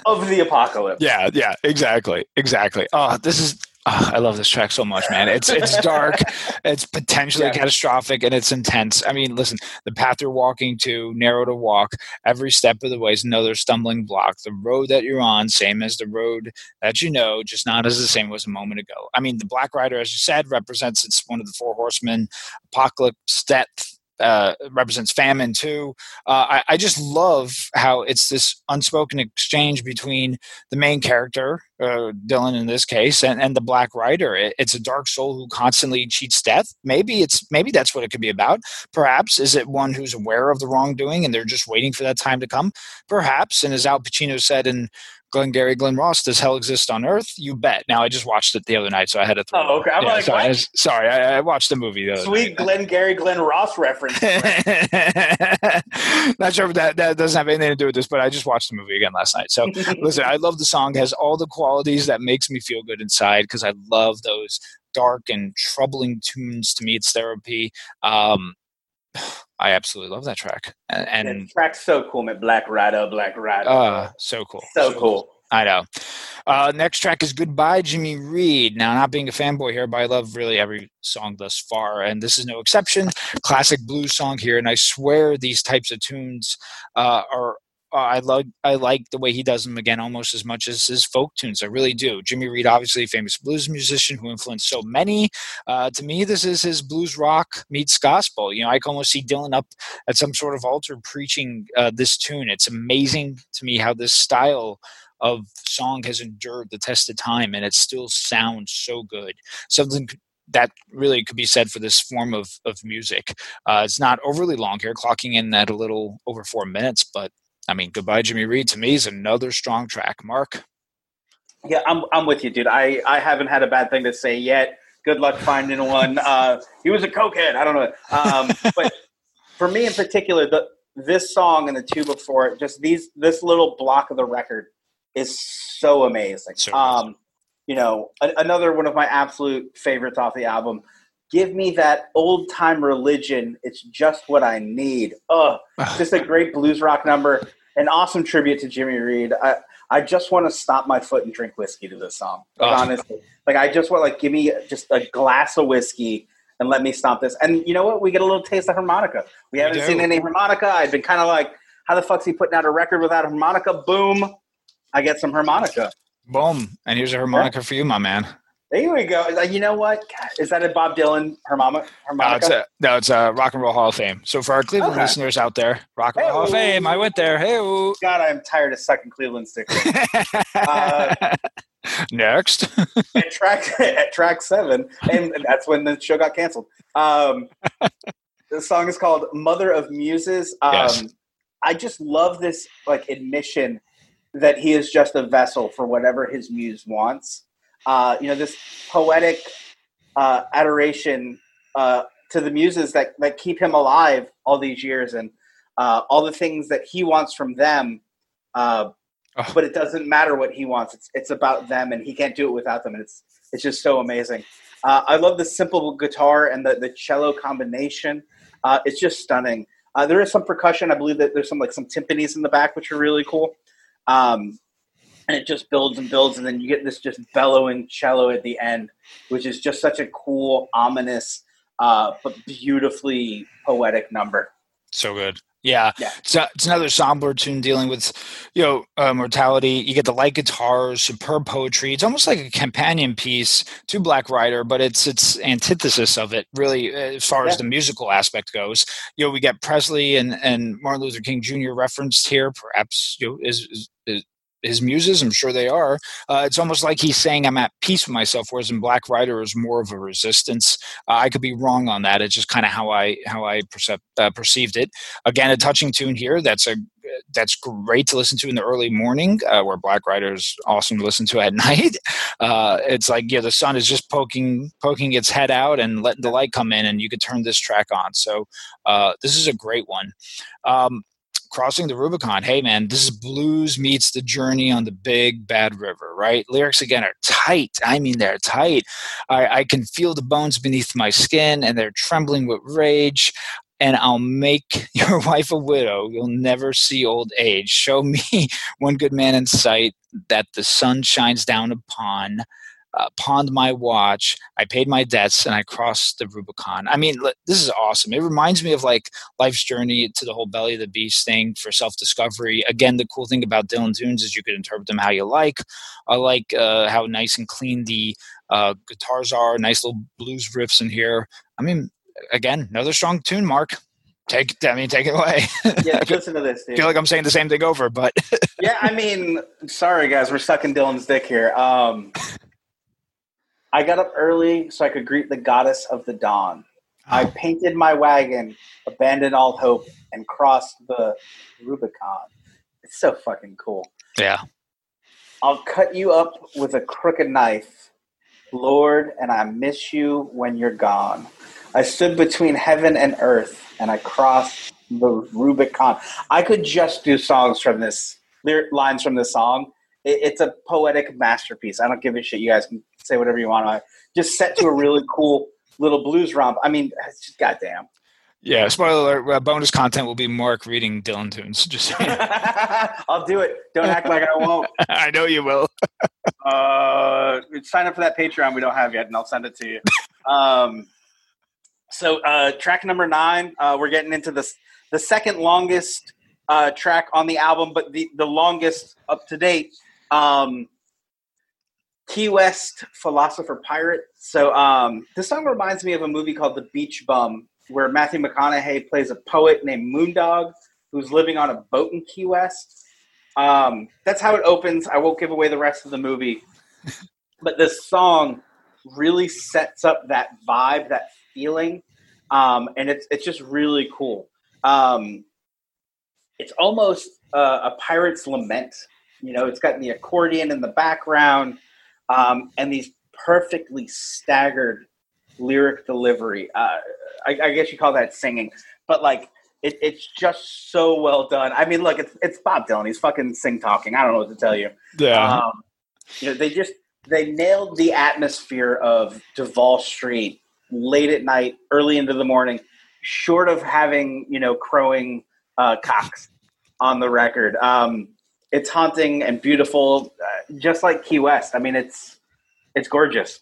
of the apocalypse. Yeah, yeah, exactly, exactly. Oh, this is Oh, I love this track so much, man. It's it's dark, <laughs> it's potentially yeah. catastrophic, and it's intense. I mean, listen, the path you're walking to, narrow to walk, every step of the way is another stumbling block. The road that you're on, same as the road that you know, just not as the same as a moment ago. I mean, the Black Rider, as you said, represents it's one of the four horsemen, apocalypse, death, uh, represents famine too. Uh, I, I, just love how it's this unspoken exchange between the main character, uh, Dylan in this case, and, and the Black Rider. It, it's a dark soul who constantly cheats death. Maybe it's maybe that's what it could be about. Perhaps is it one who's aware of the wrongdoing and they're just waiting for that time to come. Perhaps, and as Al Pacino said in Glengarry Glen Ross, does hell exist on Earth? You bet. Now I just watched it the other night, so I had to. Throw oh, okay. I'm yeah, like, sorry, I, sorry I, I, watched the movie. The Sweet <laughs> Glengarry Glen Ross reference. <laughs> Not sure if that that doesn't have anything to do with this, but I just watched the movie again last night. So <laughs> listen, I love the song. It has all the qualities that makes me feel good inside because I love those dark and troubling tunes. To me, it's therapy. Um, <sighs> I absolutely love that track. And, and the track's so cool, man. Black Rider, Black Rider. Uh, so cool. So, so cool. I know. Uh, next track is Goodbye, Jimmy Reed. Now, not being a fanboy here, but I love really every song thus far, and this is no exception. Classic blues song here, and I swear these types of tunes uh, are uh, I love I like the way he does them again almost as much as his folk tunes. I really do. Jimmy Reed, obviously famous blues musician who influenced so many. Uh, to me, this is his blues rock meets gospel. You know, I can almost see Dylan up at some sort of altar preaching uh, this tune. It's amazing to me how this style of song has endured the test of time and it still sounds so good. Something that really could be said for this form of, of music. Uh, it's not overly long here, clocking in at a little over four minutes, but I mean, Goodbye Jimmy Reed to me is another strong track. Mark? Yeah, I'm, I'm with you, dude. I, I haven't had a bad thing to say yet. Good luck finding one. <laughs> Uh, he was a cokehead. I don't know. Um, but for me in particular, the, this song and the two before it, just these this little block of the record is so amazing. So um, you know, a, another one of my absolute favorites off the album. Give me that old time religion. It's just what I need. Ugh, <sighs> just a great blues rock number an awesome tribute to Jimmy Reed. I, I just want to stop my foot and drink whiskey to this song. Oh. Like, oh. Honestly, like I just want like give me just a glass of whiskey and let me stomp this. And you know what? We get a little taste of harmonica. We haven't seen any harmonica. I've been kind of like, how the fuck's he putting out a record without a harmonica? Boom! I get some harmonica. Boom! And here's a harmonica yeah. for you, my man. There we go. Like, you know what? Is that a Bob Dylan harmonica? No, it's a, no, it's a Rock and Roll Hall of Fame. So for our Cleveland okay. listeners out there, Rock and Roll Hall of Fame. I went there. Hey, God, I'm tired of sucking Cleveland sticks. <laughs> uh, Next, at track <laughs> at track seven, and that's when the show got canceled. Um, the song is called "Mother of Muses." Um, yes. I just love this like admission that he is just a vessel for whatever his muse wants uh, you know, this poetic uh, adoration uh, to the muses that, that keep him alive all these years and uh, all the things that he wants from them. Uh, oh. But it doesn't matter what he wants. It's, it's about them and he can't do it without them. And it's, it's just so amazing. Uh, I love the simple guitar and the, the cello combination. Uh, it's just stunning. Uh, there is some percussion. I believe that there's some like some timpanis in the back, which are really cool. Um, and it just builds and builds, and then you get this just bellowing cello at the end, which is just such a cool, ominous, uh, but beautifully poetic number. So good. Yeah, yeah. It's, a, it's another somber tune dealing with, you know, uh, mortality. You get the light guitars, superb poetry. It's almost like a companion piece to Black Rider, but it's it's antithesis of it, really, as far yeah. as the musical aspect goes. You know, we get Presley and, and Martin Luther King Jr. referenced here, perhaps you know, is, is, is his muses i'm sure they are uh, it's almost like he's saying i'm at peace with myself whereas in black rider is more of a resistance. Uh, i could be wrong on that it's just kind of how i how i percep- uh, perceived it. Again a touching tune here that's a that's great to listen to in the early morning uh, where black rider is awesome to listen to at <laughs> night. Uh, it's like yeah the sun is just poking poking its head out and letting the light come in and you could turn this track on. So uh, this is a great one. Um, crossing the Rubicon. Hey, man, this is blues meets the journey on the big bad river, right? Lyrics again are tight. I mean, they're tight. I, I can feel the bones beneath my skin, and they're trembling with rage and I'll make <laughs> your wife a widow. You'll never see old age. Show me <laughs> one good man in sight that the sun shines down upon uh, pawned my watch, I paid my debts, and I crossed the Rubicon. I mean, this is awesome. It reminds me of like life's journey to the whole belly of the beast thing for self discovery. Again, the cool thing about Dylan tunes is you could interpret them how you like. I like uh, how nice and clean the uh, guitars are, nice little blues riffs in here. I mean, again, another strong tune, Mark. Take, I mean, take it away. yeah, <laughs> listen to this. Dude. I feel like I'm saying the same thing over, but yeah, I mean, sorry guys, we're stuck in Dylan's dick here. Um, <laughs> I got up early so I could greet the goddess of the dawn. I oh. painted my wagon, abandoned all hope, and crossed the Rubicon. It's so fucking cool. Yeah. I'll cut you up with a crooked knife, Lord, and I miss you when you're gone. I stood between heaven and earth, and I crossed the Rubicon. I could just do songs from this, lines from this song. it's a poetic masterpiece. I don't give a shit. You guys can say whatever you want. I just set to a really <laughs> cool little blues romp. I mean, it's just goddamn. Yeah, spoiler alert, uh, bonus content will be Mark reading Dylan tunes. Just <laughs> I'll do it. Don't act like I won't. <laughs> I know you will. uh, sign up for that Patreon we don't have yet, and I'll send it to you. Um, so uh, track number nine, uh, we're getting into this the second longest uh, track on the album, but the, the longest up to date. Um, Key West philosopher pirate. So um, this song reminds me of a movie called The Beach Bum, where Matthew McConaughey plays a poet named Moondog who's living on a boat in Key West. Um, that's how it opens. I won't give away the rest of the movie, <laughs> but this song really sets up that vibe, that feeling, um, and it's it's just really cool. Um, it's almost uh, a pirate's lament. You know, it's got the accordion in the background um, and these perfectly staggered lyric delivery. Uh, I, I, guess you call that singing, but like it, it's just so well done. I mean, look, it's it's Bob Dylan. He's fucking sing talking. I don't know what to tell you. Yeah. Um, you know, they just they nailed the atmosphere of Duval Street late at night, early into the morning, short of having you know crowing uh, cocks on the record. Um, it's haunting and beautiful, uh, just like Key West. I mean, it's it's gorgeous.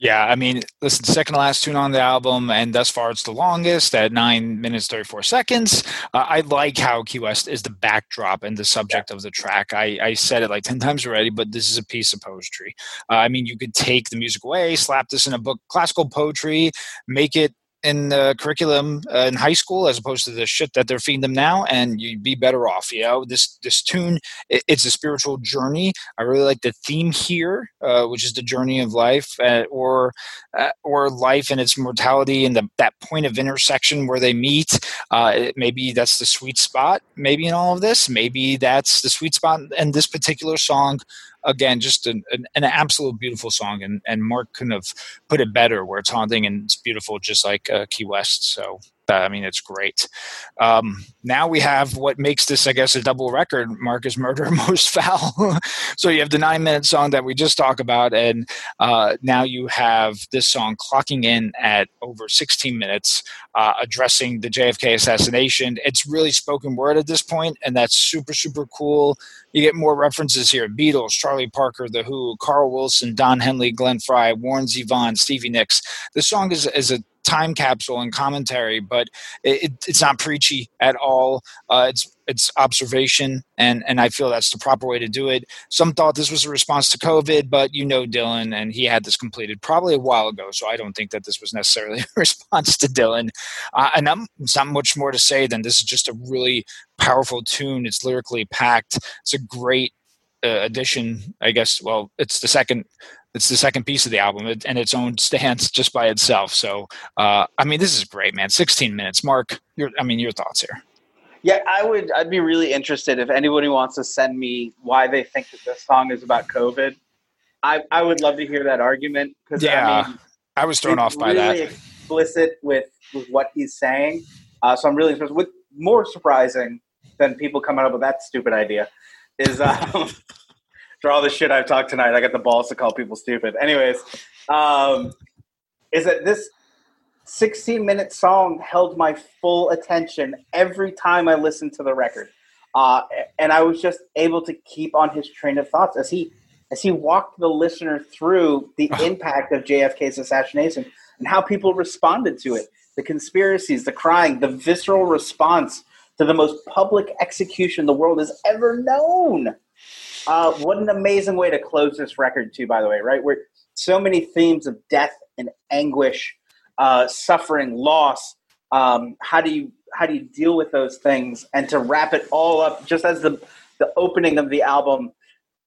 Yeah, I mean, listen, second to last tune on the album, and thus far it's the longest at nine minutes thirty four seconds. Uh, I like how Key West is the backdrop and the subject of the track. I, I said it like <laughs> ten times already, but this is a piece of poetry. Uh, I mean, you could take the music away, slap this in a book, classical poetry, make it in the curriculum uh, in high school as opposed to the shit that they're feeding them now and you'd be better off you know? This this tune it, it's a spiritual journey. I really like the theme here uh, which is the journey of life uh, or uh, or life and its mortality and the, that point of intersection where they meet. Uh, it, maybe that's the sweet spot maybe in all of this. Maybe that's the sweet spot in this particular song again, just an, an, an, absolute beautiful song, and, and Mark couldn't have put it better. Where it's haunting and it's beautiful, just like uh, Key West. So uh, I mean, it's great. Um, now we have what makes this, I guess, a double record. Marcus Murder <laughs> Most Foul. so you have the nine minute song that we just talked about, and uh, now you have this song clocking in at over 16 minutes, uh, addressing the JFK assassination. It's really spoken word at this point, and that's super, super cool. You get more references here Beatles, Charlie Parker, The Who, Carl Wilson, Don Henley, Glenn Frey, Warren Zevon, Stevie Nicks. The song is, is a time capsule and commentary, but it, it's not preachy at all. Uh, it's it's observation, and and I feel that's the proper way to do it. Some thought this was a response to COVID, but you know Dylan, and he had this completed probably a while ago, so I don't think that this was necessarily <laughs> a response to Dylan. Uh, and I'm, it's not much more to say than this is just a really powerful tune. It's lyrically packed. It's a great uh, addition, I guess. Well, it's the second it's the second piece of the album and its own stance <laughs> just by itself. So, uh, I mean, this is great, man. 16 minutes. Mark, your, I mean, your thoughts here. Yeah, I would. I'd be really interested if anybody wants to send me why they think that this song is about COVID. I, I would love to hear that argument because yeah, I, mean, I was thrown off by really that. Explicit with with what he's saying, uh, so I'm really. With more surprising, than people coming up with that stupid idea. Is um, <laughs> for all the shit I've talked tonight, I got the balls to call people stupid. Anyways, um, is that this 16 minute song held my full attention every time I listened to the record. Uh, and I was just able to keep on his train of thoughts as he as he walked the listener through the <laughs> impact of JFK's assassination and how people responded to it, the conspiracies, the crying, the visceral response to the most public execution the world has ever known. Uh, what an amazing way to close this record, too. By the way, right? Where so many themes of death and anguish, uh, suffering, loss. Um, how do you how do you deal with those things? And to wrap it all up, just as the the opening of the album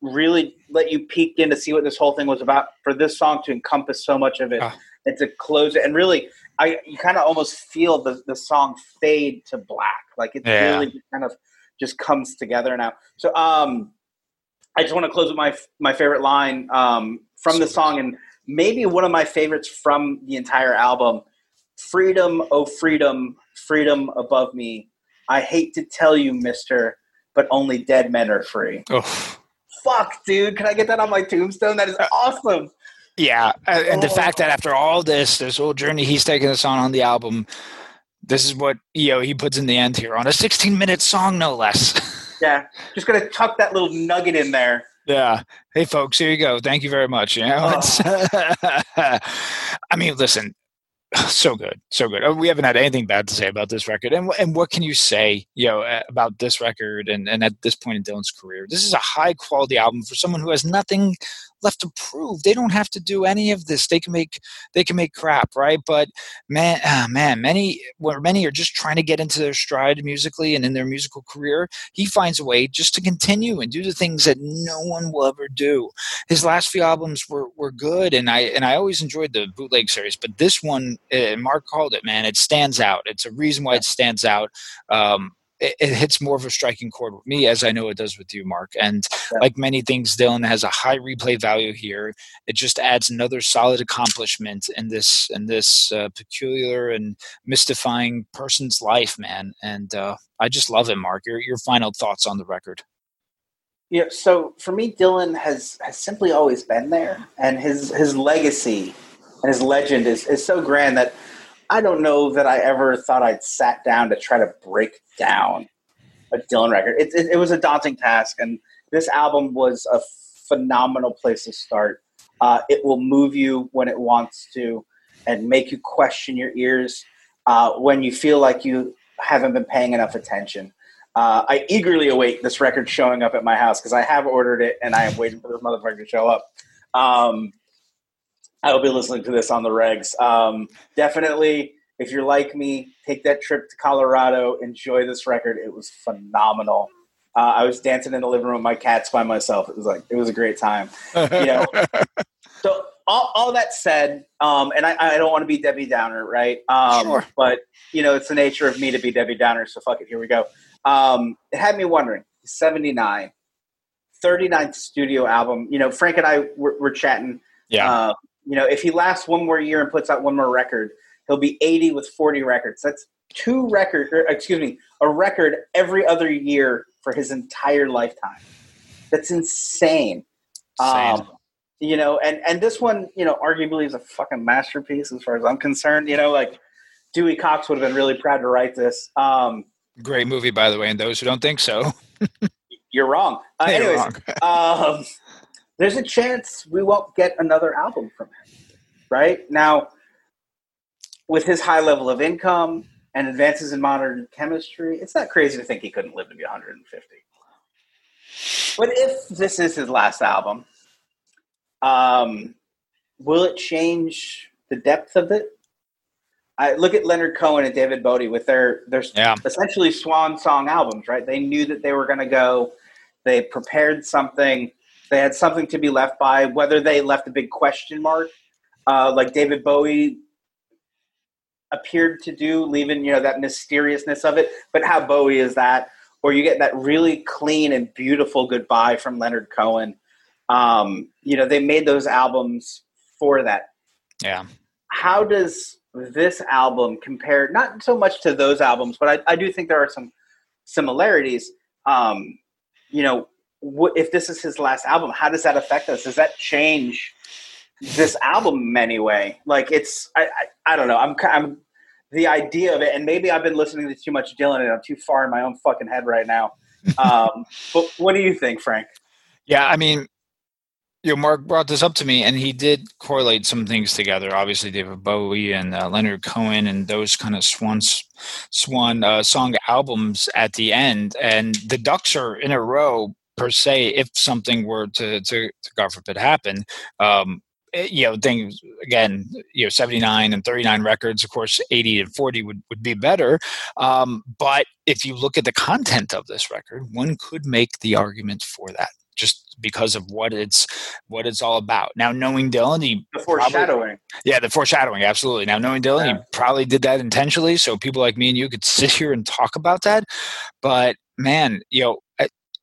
really let you peek in to see what this whole thing was about. For this song to encompass so much of it, ah. and to close it, and really, I you kind of almost feel the the song fade to black, like it yeah. really kind of just comes together now. So, um, I just want to close with my my favorite line um, from the song, and maybe one of my favorites from the entire album. Freedom, oh freedom, freedom above me. I hate to tell you, Mister, but only dead men are free. Oh. Fuck, dude! Can I get that on my tombstone? That is uh, awesome. Yeah, and the oh. fact that after all this, this whole journey he's taking us on on the album, this is what you know he puts in the end here on a 16 minute song, no less. <laughs> Yeah, just gonna tuck that little nugget in there. Yeah. Hey, folks, here you go. Thank you very much. You know, oh. <laughs> I mean, listen, <sighs> so good, so good. Uh, we haven't had anything bad to say about this record. And and what can you say, you know, about this record and and at this point in Dylan's career? This is a high quality album for someone who has nothing left to prove. They don't have to do any of this. They can make they can make crap, right? But man, uh, man, many where many are just trying to get into their stride musically and in their musical career. He finds a way just to continue and do the things that no one will ever do. His last few albums were were good, and I and I always enjoyed the bootleg series, but this one, uh, Mark called it, man, it stands out. It's a reason why it stands out. Um, it, it, hits more of a striking chord with me, as I know it does with you, Mark. And yeah. like many things, Dylan has a high replay value here. It just adds another solid accomplishment in this in this uh, peculiar and mystifying person's life, man. And uh, I just love it, Mark. Your your final thoughts on the record? Yeah, so for me, Dylan has has simply always been there, and his his legacy and his legend is is so grand that I don't know that I ever thought I'd sat down to try to break down a Dylan record. It, it, it was a daunting task, and this album was a phenomenal place to start. Uh, it will move you when it wants to and make you question your ears uh, when you feel like you haven't been paying enough attention. Uh, I eagerly await this record showing up at my house because I have ordered it and I am waiting for this motherfucker to show up. Um, I will be listening to this on the regs. Um, definitely, if you're like me, take that trip to Colorado. Enjoy this record. It was phenomenal. Uh, I was dancing in the living room with my cats by myself. It was like it was a great time. You know. <laughs> so all, all that said, um, and I, I, don't want to be Debbie Downer, right? Um, sure. But you know, it's the nature of me to be Debbie Downer. So fuck it. Here we go. Um, it had me wondering. 79, 39th studio album. You know, Frank and I were, were chatting. Yeah. Uh, you know, if he lasts one more year and puts out one more record, he'll be 80 with 40 records. That's two record, or, excuse me, a record every other year for his entire lifetime. That's insane. Um, you know, and and this one, you know, arguably is a fucking masterpiece as far as I'm concerned. You know, like Dewey Cox would have been really proud to write this. Um, Great movie, by the way, and those who don't think so. <laughs> you're wrong. Uh, anyways, wrong. <laughs> um, there's a chance we won't get another album from him. Right now, with his high level of income and advances in modern chemistry, it's not crazy to think he couldn't live to be 150. But if this is his last album, um, will it change the depth of it? I look at Leonard Cohen and David Bowie with their their yeah. essentially swan song albums, right? They knew that they were going to go. They prepared something they had something to be left by. Whether they left a big question mark, uh, like David Bowie appeared to do, leaving you know that mysteriousness of it. But how Bowie is that? Or you get that really clean and beautiful goodbye from Leonard Cohen. Um, you know, they made those albums for that. Yeah. How does this album compare? Not so much to those albums, but I, I do think there are some similarities. Um, you know, what, if this is his last album, how does that affect us? Does that change this album anyway. Like it's, I, I, I don't know. I'm, I'm the idea of it, and maybe I've been listening to too much Dylan and I'm too far in my own fucking head right now. <laughs> Um, but what do you think, Frank? Yeah, I mean, you know, Mark brought this up to me, and he did correlate some things together. Obviously, David Bowie and uh, Leonard Cohen, and those kind of swan swan uh, song albums at the end, and the Ducks are in a row per se. If something were to, to, to God forbid, happen, um, you know, things again, you know, 79 and 39 records, of course, 80 and 40 would, would be better. Um, but if you look at the content of this record, one could make the argument for that just because of what it's what it's all about. Now knowing Dylan, he the foreshadowing. Probably, yeah, the foreshadowing, absolutely. Now knowing Dylan, yeah. he probably did that intentionally, so people like me and you could <laughs> sit here and talk about that. But man, you know,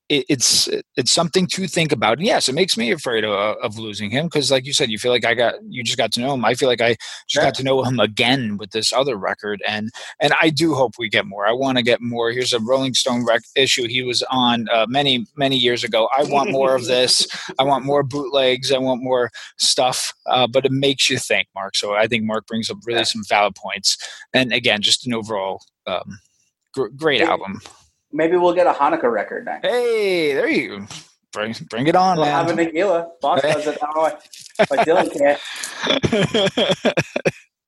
it, it's it's something to think about. And yes, it makes me afraid of, of losing him because, like you said, you feel like I got you just got to know him. I feel like I just yeah. got to know him again with this other record, and and I do hope we get more. I want to get more. Here's a Rolling Stone rec- issue he was on uh, many many years ago. I want more of this. I want more bootlegs. I want more stuff. Uh, but it makes you think, Mark. So I think Mark brings up really yeah. some valid points, and again, just an overall um, gr- great album. Maybe we'll get a Hanukkah record next. Hey, there you go. Bring, bring it on, we'll man. Have a tequila. Boss does it. I don't Dylan can't.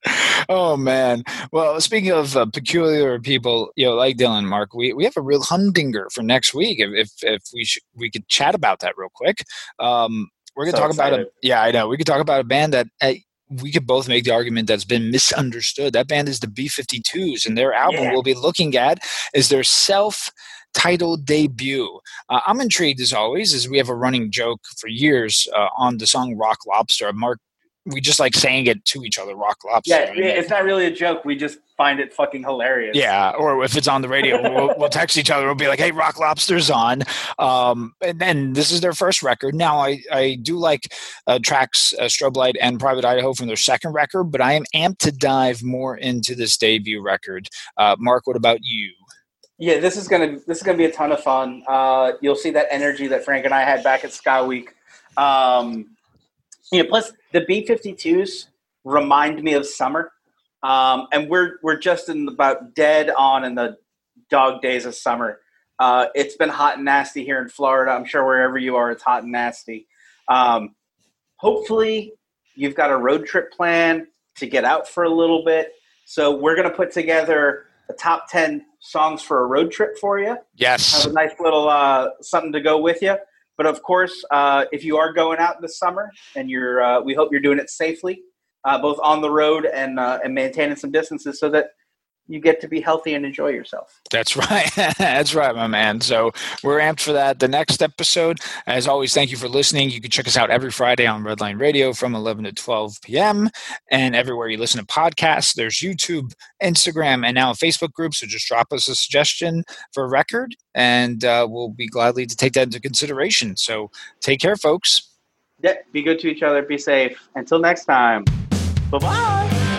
<laughs> oh man! Well, speaking of uh, peculiar people, you know, like Dylan, Mark, we, we have a real humdinger for next week. If if, if we should, we could chat about that real quick. Um, we're gonna so talk excited. about a yeah, I know. We could talk about a band that uh, we could both make the argument that's been misunderstood. That band is the B 52s, and their album yeah. we'll be looking at is their self titled debut. Uh, I'm intrigued as always, as we have a running joke for years uh, on the song Rock Lobster. Mark we just like saying it to each other, rock lobster. Yeah, it's not really a joke. We just find it fucking hilarious. Yeah, or if it's on the radio, we'll, we'll, text each other. We'll be like, "Hey, Rock Lobster's on," um, and then this is their first record. Now, I I do like uh, tracks uh, Strobe Light and Private Idaho from their second record, but I am amped to dive more into this debut record. Uh, Mark, what about you? Yeah, this is gonna this is gonna be a ton of fun. Uh, you'll see that energy that Frank and I had back at Sky Week. Um, you know, plus the B 52s remind me of summer. Um, and we're, we're just in about dead on in the dog days of summer. Uh, it's been hot and nasty here in Florida. I'm sure wherever you are, it's hot and nasty. Um, hopefully, you've got a road trip plan to get out for a little bit. So, we're going to put together a top 10 songs for a road trip for you. Yes. Have a nice little uh, something to go with you. But of course, uh, if you are going out this summer, and you're, uh, we hope you're doing it safely, uh, both on the road and uh, and maintaining some distances, so that you get to be healthy and enjoy yourself. That's <laughs> right. That's right, my man. So we're amped for that. The next episode, as always, thank you for listening. You can check us out every Friday on Redline Radio from 11 to 12 p.m. and everywhere you listen to podcasts. There's YouTube, Instagram, and now a Facebook group. So just drop us a suggestion for a record, and uh, we'll be gladly to take that into consideration. So take care, folks. Yeah, be good to each other. Be safe. Until next time. Bye bye.